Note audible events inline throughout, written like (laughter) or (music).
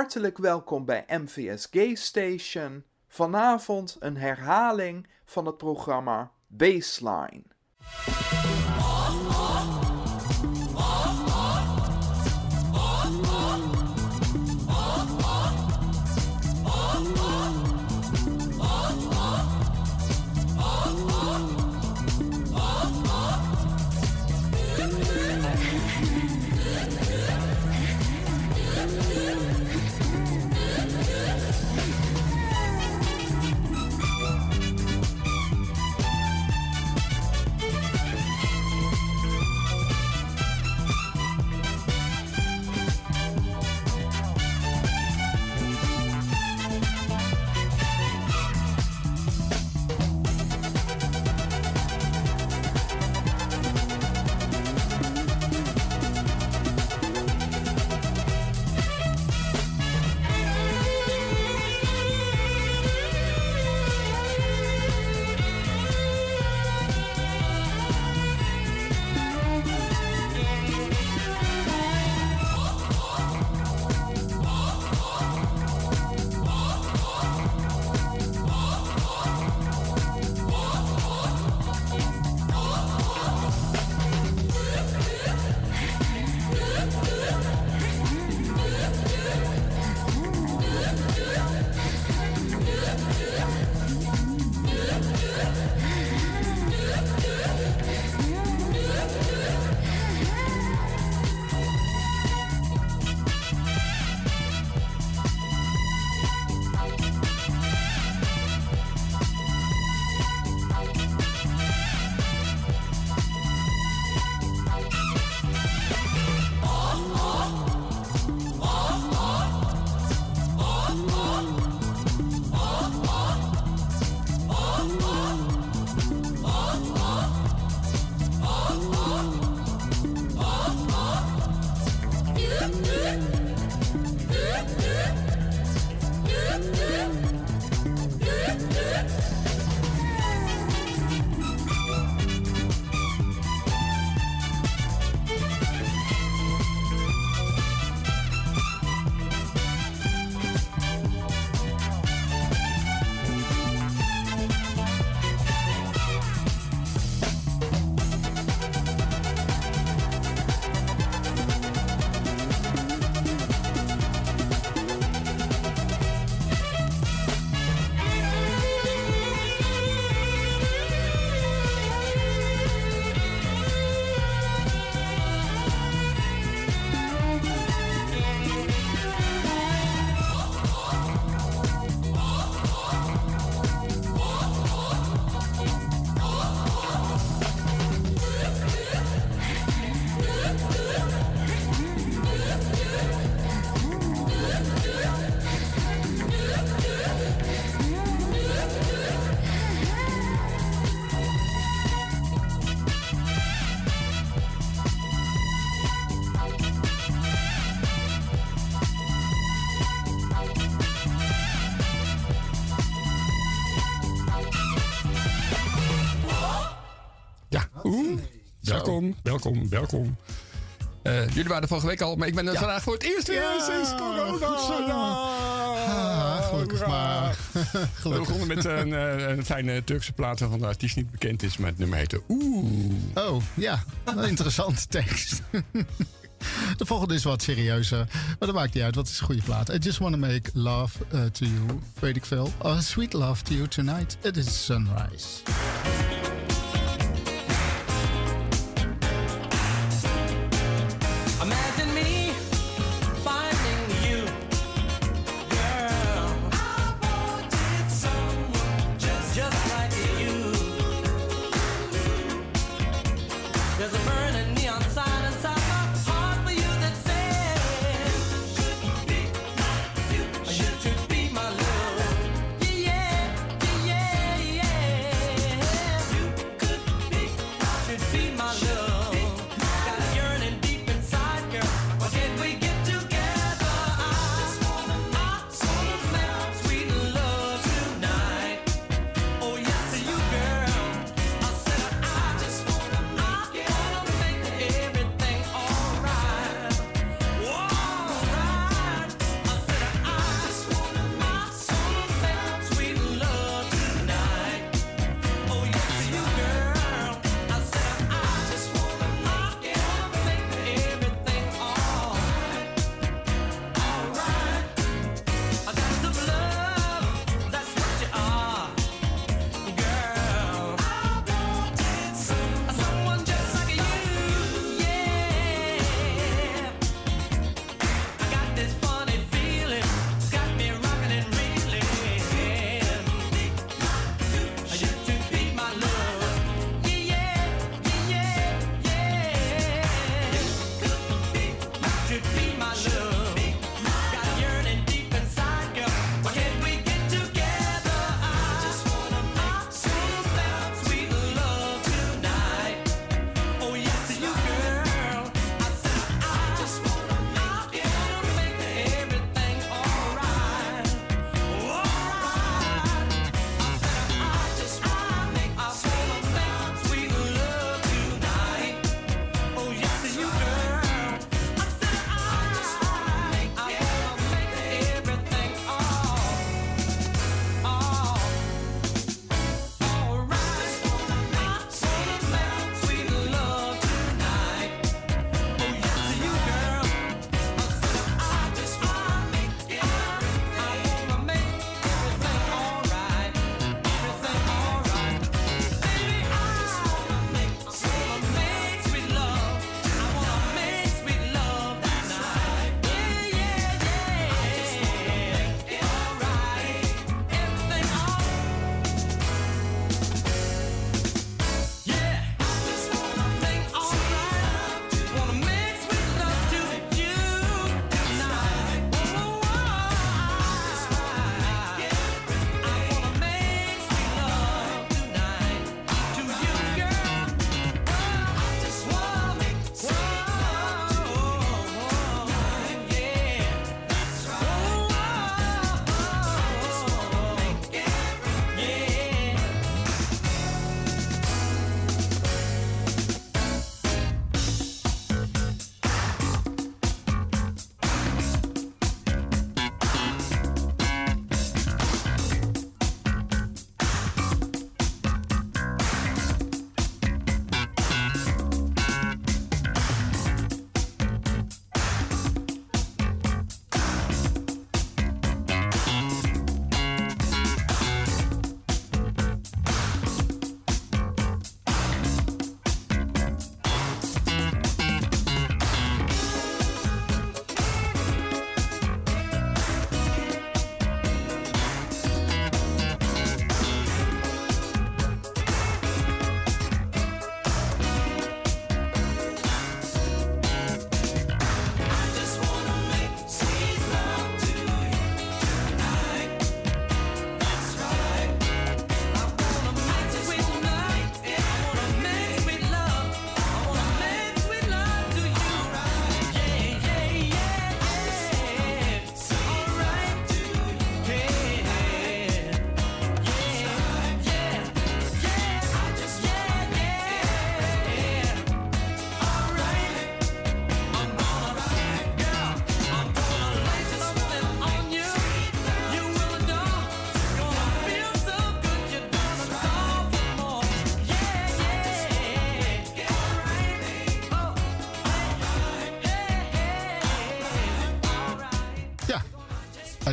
Hartelijk welkom bij MVS Gay Station. Vanavond een herhaling van het programma Baseline. Welkom, welkom. Eh, jullie waren er vorige week al, maar ik ben er vandaag voor het eerst weer sinds corona. Ja. gelukkig maar. We (laughs) begonnen met een, eh, een fijne Turkse plaat waarvan de artiest niet bekend is, maar het nummer heette Oeh. Oh, ja. Een interessante (laughs) tekst. De volgende is wat serieuzer. Maar dat maakt niet uit, wat is een goede plaat. I just want to make love uh, to you. Weet ik veel. Oh, sweet love to you tonight. It is sunrise.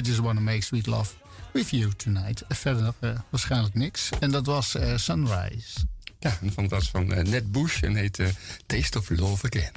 Just to Make Sweet Love With You Tonight. Verder eh, waarschijnlijk niks. En dat was eh, Sunrise. Ja, dat was van Ned Bush en heet eh, Taste of Love Again.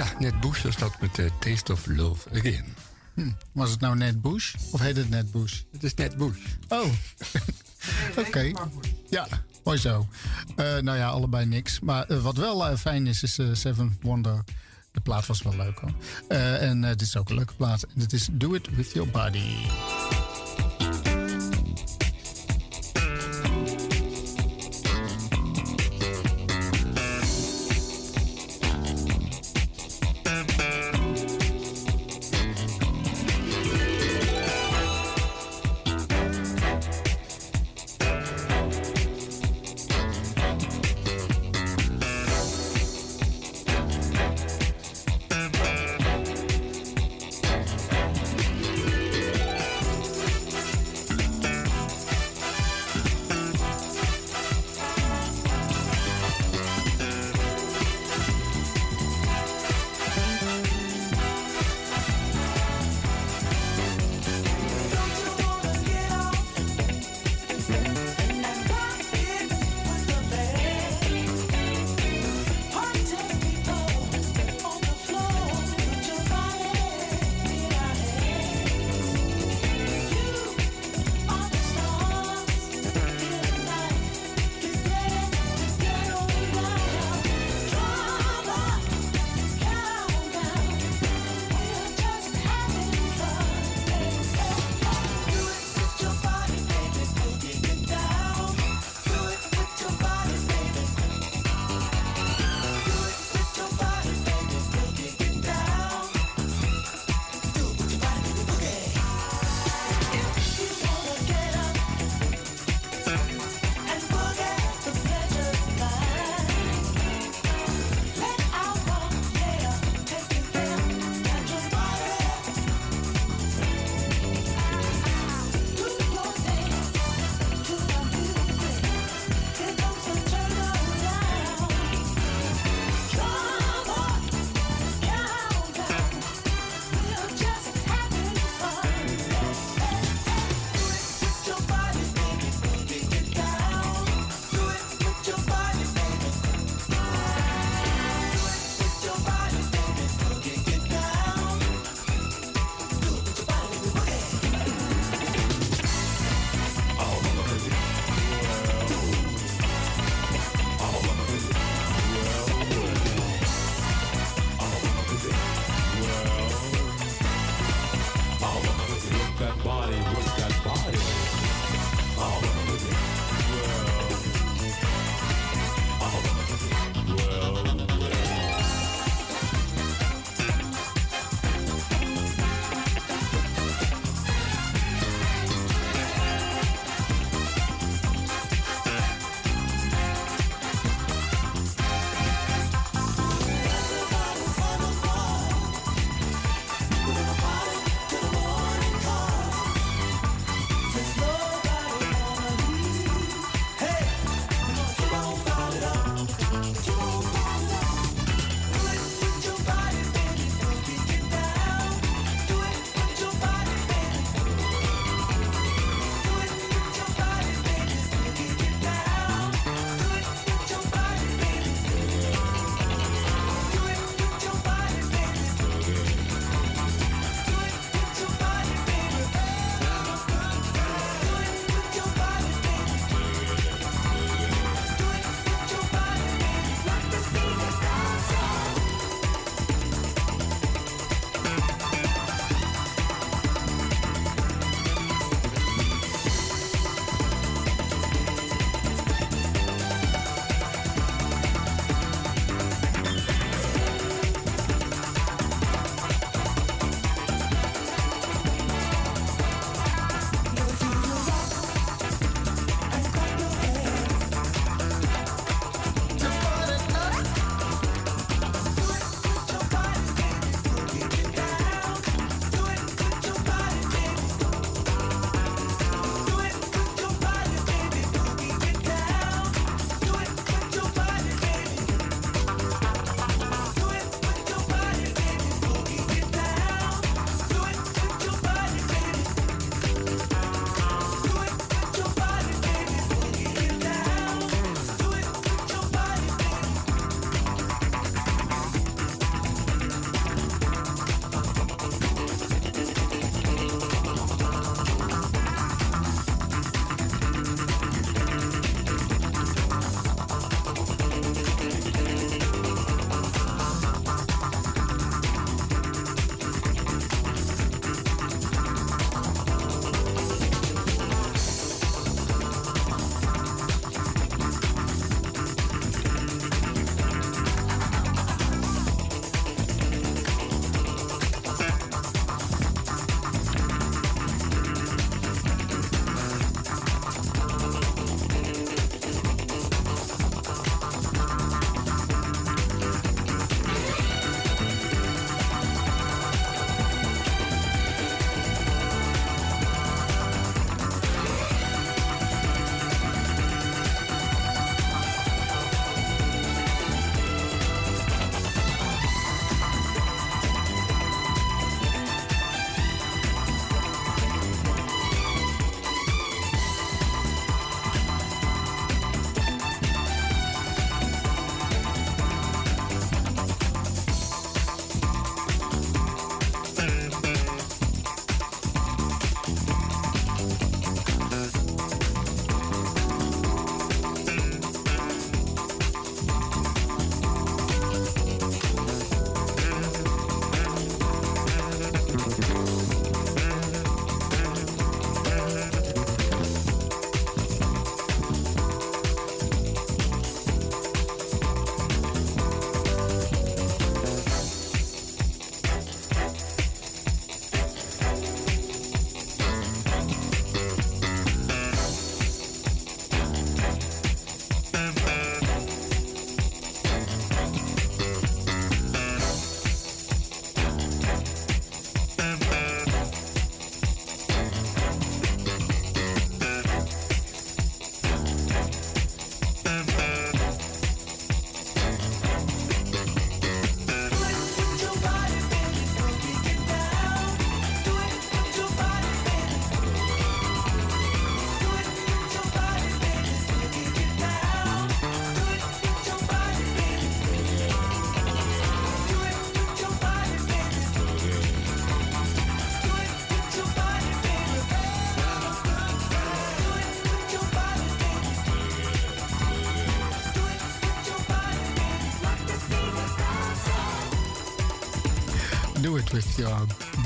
Ja, net Bush was dat met eh, Taste of Love Again. Was het nou net Bush? Of heet het net Bush? Het is net Bush. Oh, (laughs) oké. Ja, mooi zo. Eh, nou ja, allebei niks. Maar eh, wat wel fijn is, is Seven Wonder. De plaat was wel leuk hoor. Eh, en dit is ook een leuke plaat. En dit is Do It With Your Body.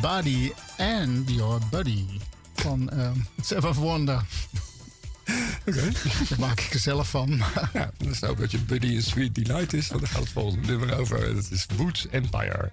Body and Your Buddy. Van ehm (laughs) Seven Wonder. (laughs) Oké. Daar maak ik er zelf van. (laughs) Ja, dan is ook dat je Buddy een Sweet Delight is. Want daar gaat het volgende nummer over. Dat is Woods Empire.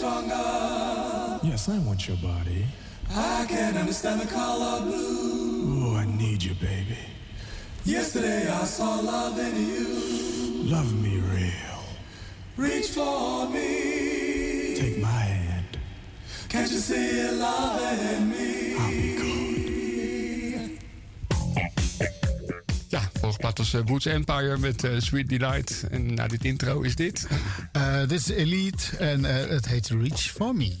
Stronger. Yes, I want your body. I can understand the color blue. Oh, I need you, baby. Yesterday I saw love in you. Love me real. Reach for me. Take my hand. Can't you see love in me? I'll be good. Ja, volgens plaat was eh, Woods Empire met eh, Sweet Delight. En na dit intro is dit. (laughs) Eh, dit is Elite en eh, het heet Reach For Me.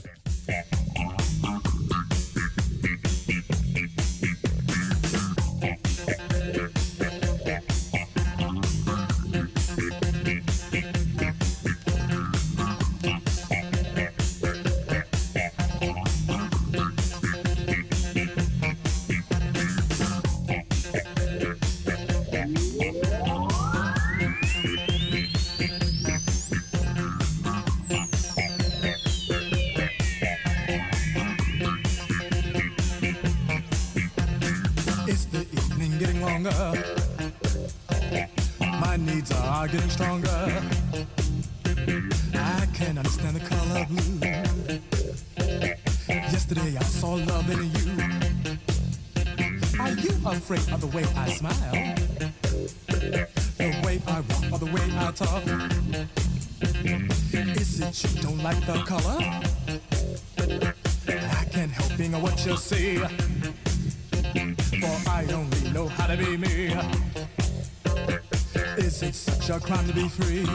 Can understand the color blue. Yesterday I saw love in you. Are you afraid of the way I smile? The way I walk or the way I talk? Is it you don't like the color? I can't help being what you see. For I only know how to be me. Is it such a crime to be free?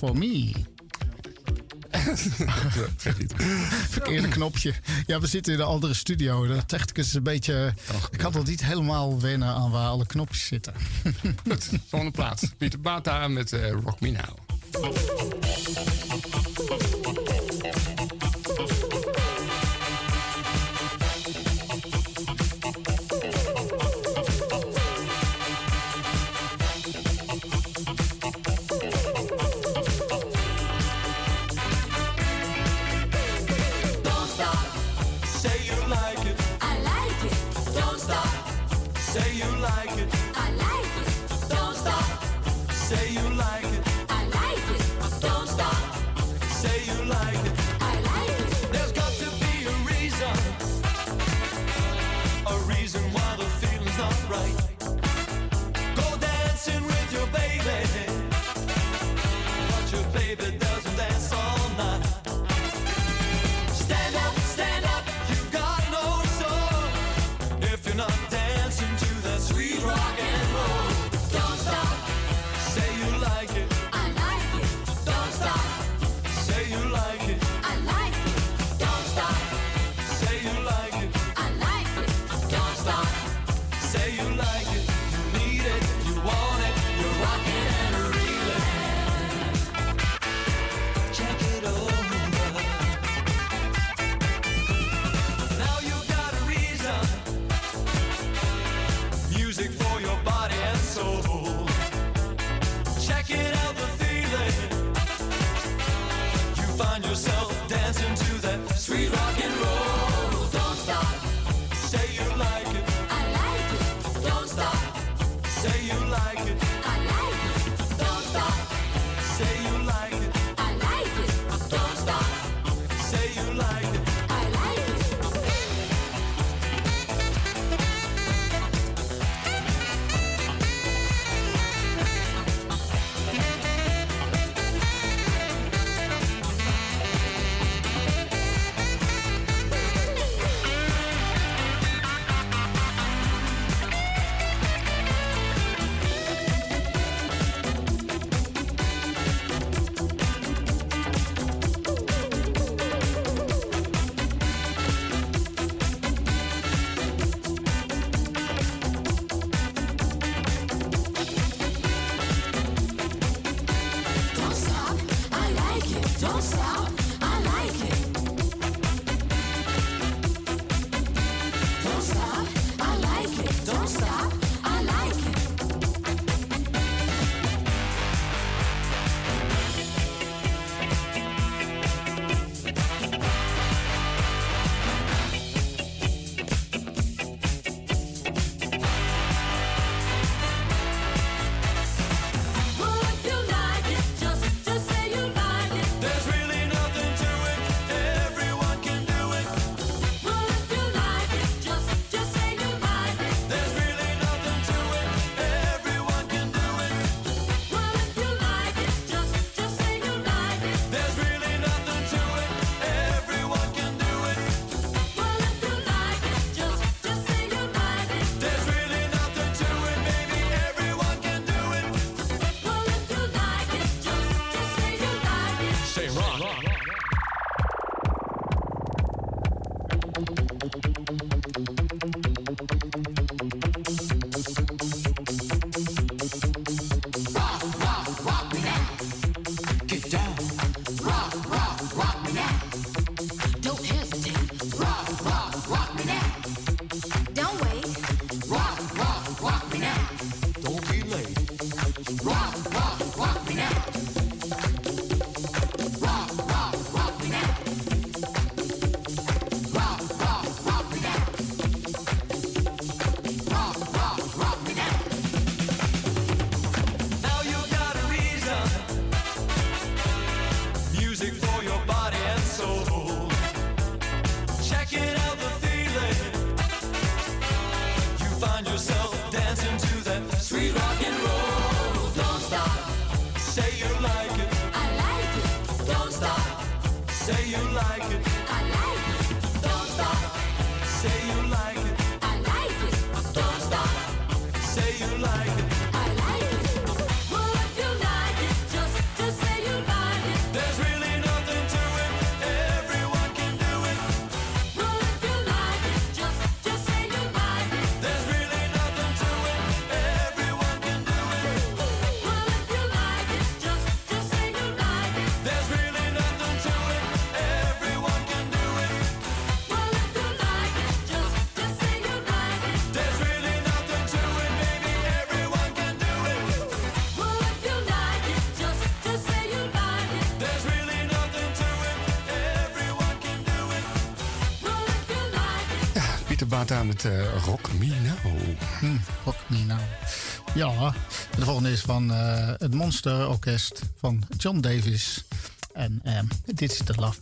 For me. (laughs) Verkeerde knopje. Ja, we zitten in een andere studio. De technicus is een beetje... Ik had al niet helemaal wennen aan waar alle knopjes zitten. (laughs) Goed, volgende plaats. Pieter Bata met eh, Rock Me Now. Eh, Rock Me Now. Hm, Rock Me Now. Ja, de volgende is van eh, het Monster Orkest van John Davis. En ehm, dit is de Love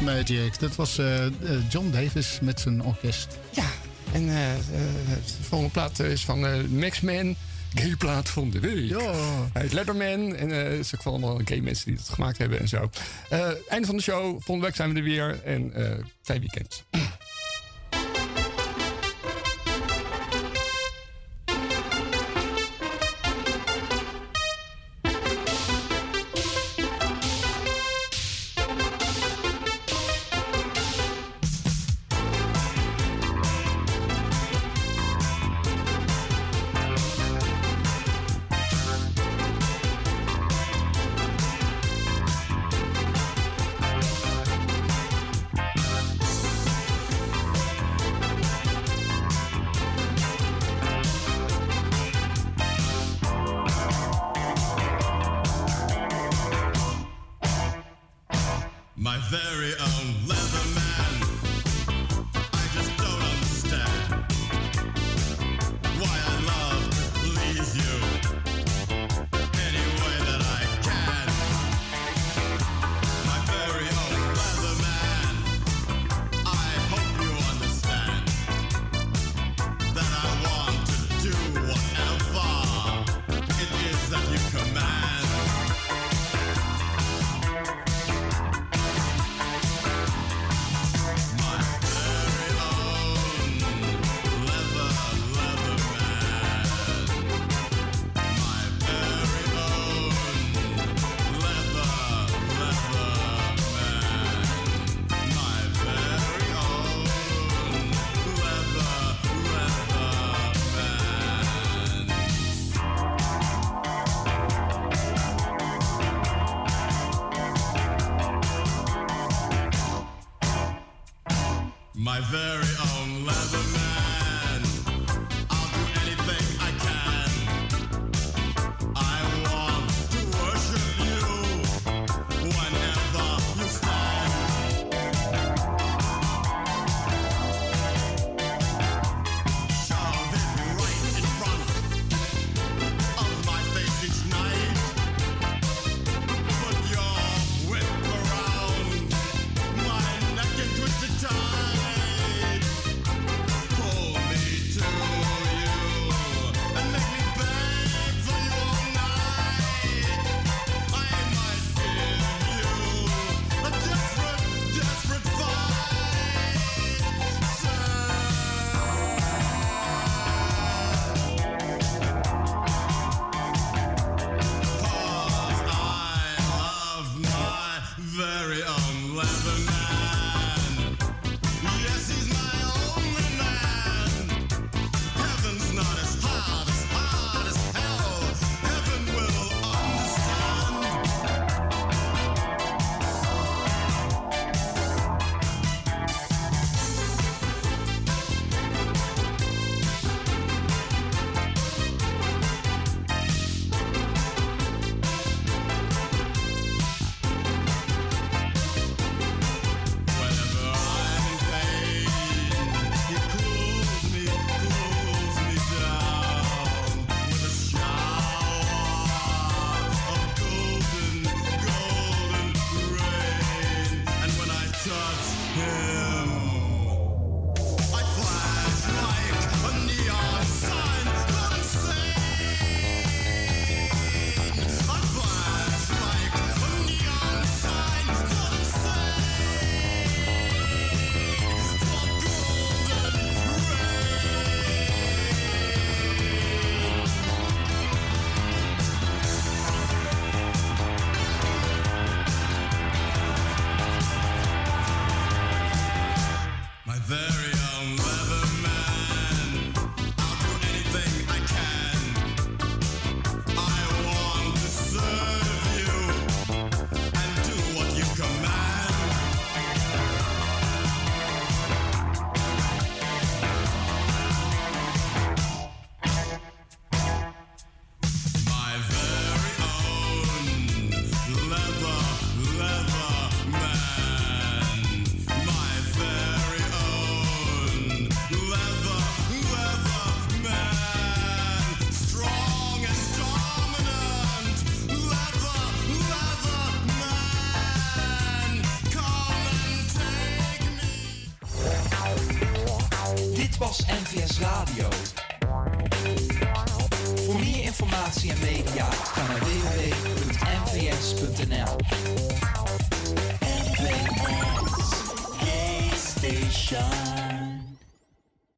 Magic. Dat was eh, eh, John Davis met zijn orkest. Ja, en eh, de volgende plaat is van eh Max Man. Gay plaat van de week. Ja. Hij heet Letterman. En eh, het is ook van allemaal gay mensen die het gemaakt hebben en zo. Eh, einde van de show. Volgende week zijn we er weer. En eh fijn weekend.